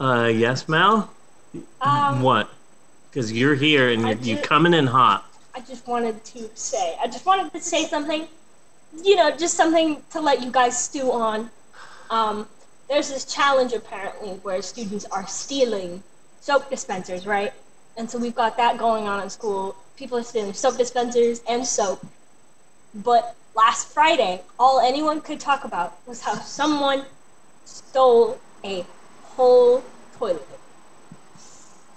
Uh, yes, Mal. Um, What? Because you're here and you're, you're coming in hot. I just wanted to say, I just wanted to say something, you know, just something to let you guys stew on. Um, there's this challenge apparently where students are stealing soap dispensers, right? And so we've got that going on in school. People are stealing soap dispensers and soap. But last Friday, all anyone could talk about was how someone stole a whole toilet.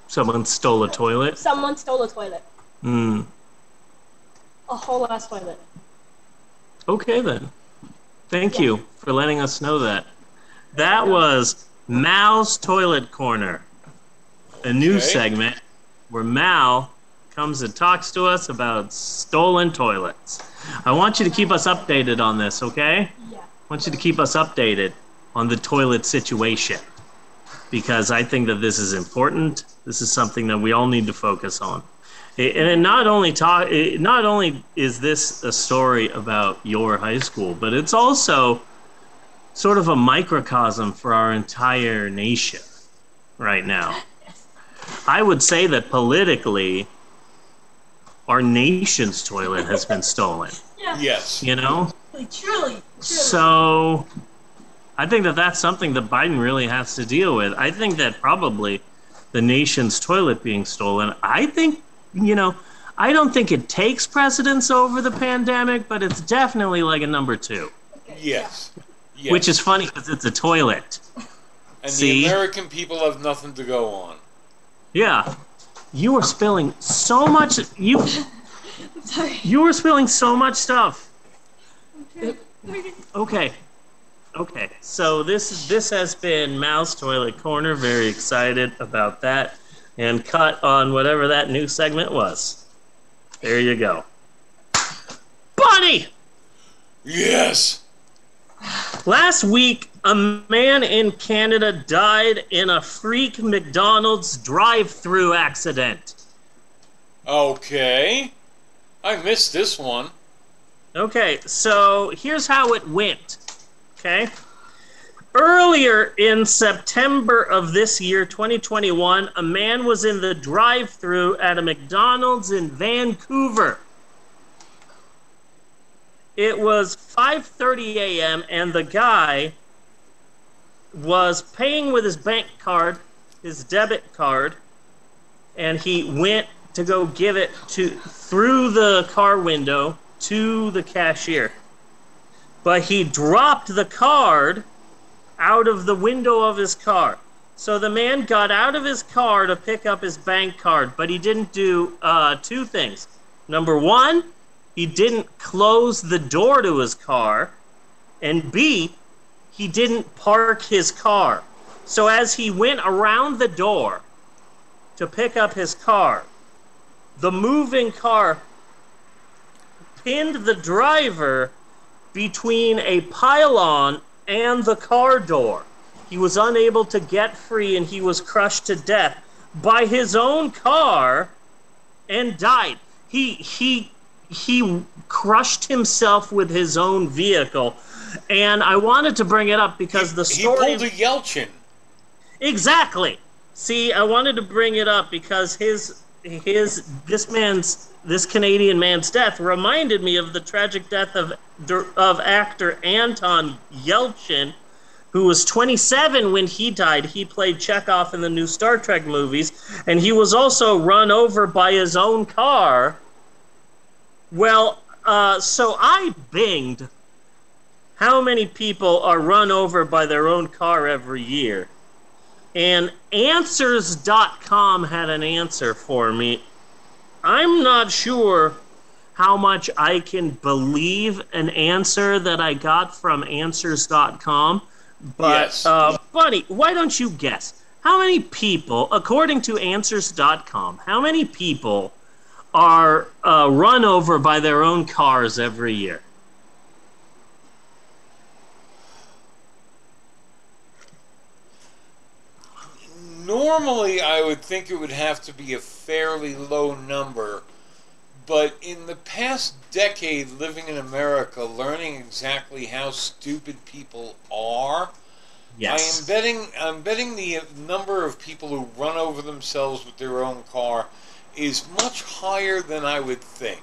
Someone stole a toilet. Someone stole a toilet. Hmm. A whole ass toilet. Okay then. Thank Yeah. you for letting us know that. That was Mal's Toilet Corner, a new Okay. segment where Mal comes and talks to us about stolen toilets. I want you to keep us updated on this, okay? Yeah. I want you to keep us updated on the toilet situation because I think that this is important. This is something that we all need to focus on. And it not only talk, it not only is this a story about your high school, but it's also sort of a microcosm for our entire nation right now. I would say that politically, our nation's toilet has been stolen. Yeah. Yes. You know, Truly, truly. so I think that that's something that Biden really has to deal with. I think that probably the nation's toilet being stolen. I think, you know, I don't think it takes precedence over the pandemic, but it's definitely like a number two, Yes. yes. which is funny because it's a toilet. and see? the American people have nothing to go on. Yeah. You were spilling so much. You you were spilling so much stuff. Okay. Okay. Okay, so this this has been Mal's Toilet Corner. Very excited about that. And cut on whatever that new segment was. There you go. Bunny! Yes. Last week, a man in Canada died in a freak McDonald's drive-through accident. Okay. I missed this one. Okay, so here's how it went. Okay. Earlier in September of this year, 2021, a man was in the drive through at a McDonald's in Vancouver. It was 5:30 a.m. and the guy was paying with his bank card, his debit card, and he went to go give it to through the car window to the cashier. But he dropped the card out of the window of his car. So the man got out of his car to pick up his bank card, but he didn't do uh, two things. Number one, he didn't close the door to his car, and B, he didn't park his car. So as he went around the door to pick up his car, the moving car pinned the driver between a pylon and the car door. He was unable to get free and he was crushed to death by his own car and died. He he he crushed himself with his own vehicle. And I wanted to bring it up because the story He pulled a Yelchin. Exactly. See, I wanted to bring it up because his his this man's this Canadian man's death reminded me of the tragic death of of actor Anton Yelchin, who was 27 when he died. He played Chekov in the new Star Trek movies, and he was also run over by his own car. Well, uh, so I binged how many people are run over by their own car every year. And Answers.com had an answer for me. I'm not sure how much I can believe an answer that I got from Answers.com, but Yes. uh, Buddy, why don't you guess? How many people, according to Answers.com, how many people are uh, run over by their own cars every year? Normally, I would think it would have to be a fairly low number, but in the past decade living in America, learning exactly how stupid people are, Yes. I am betting. I'm betting the number of people who run over themselves with their own car is much higher than I would think.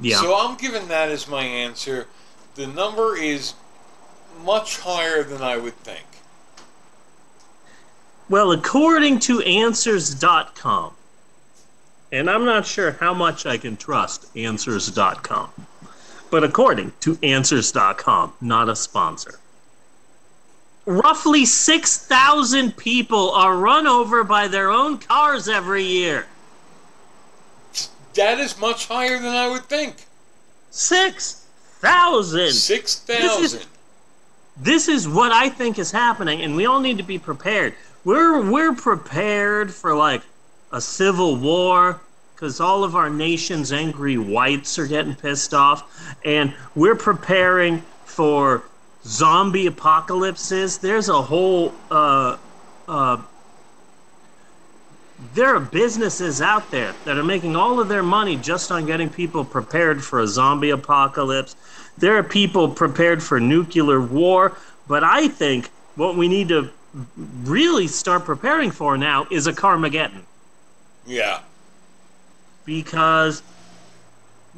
yeah. So I'm giving that as my answer. The number is much higher than I would think. Well, according to Answers.com, and I'm not sure how much I can trust Answers.com, but according to Answers.com, not a sponsor, roughly 6,000 people are run over by their own cars every year. That is much higher than I would think. 6,000. 6,000. This is- this is what I think is happening, and we all need to be prepared. We're we're prepared for like a civil war because all of our nation's angry whites are getting pissed off, and we're preparing for zombie apocalypses. There's a whole uh, uh, there are businesses out there that are making all of their money just on getting people prepared for a zombie apocalypse. There are people prepared for nuclear war, but I think what we need to really start preparing for now is a Carmageddon Yeah. because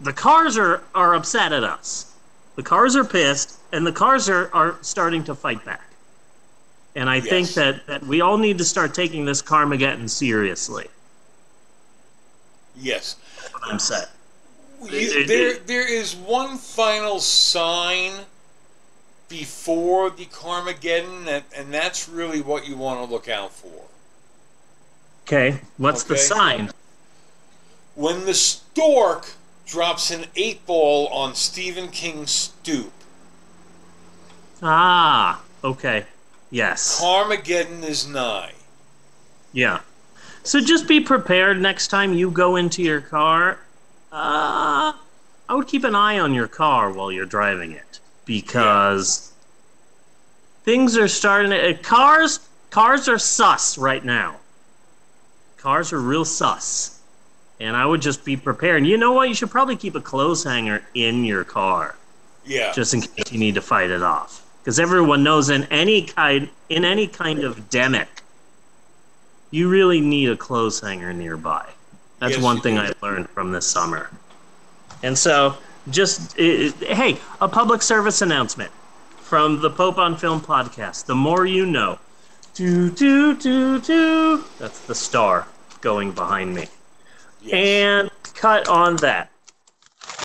the cars are, are upset at us. The cars are pissed, and the cars are, are starting to fight back. And I think that, that we all need to start taking this Carmageddon seriously. Yes. I'm set. You, there, there is one final sign before the Carmageddon, and, and that's really what you want to look out for. Okay, what's the sign? When the stork drops an eight ball on Stephen King's stoop, Ah, okay. Yes. Carmageddon is nigh. Yeah. So just be prepared next time you go into your car. Uh, I would keep an eye on your car while you're driving it because things are starting to. uh, Cars, cars are sus right now. Cars are real sus, and I would just be prepared. And you know what? You should probably keep a clothes hanger in your car Yeah. just in case you need to fight it off. Because everyone knows in any kind in any kind of demic, you really need a clothes hanger nearby. That's Yes, one thing do. I learned from this summer. And so, just hey, a public service announcement from the Pope on Film podcast. The more you know. Do do do do. That's the star going behind me. yes. And cut on that.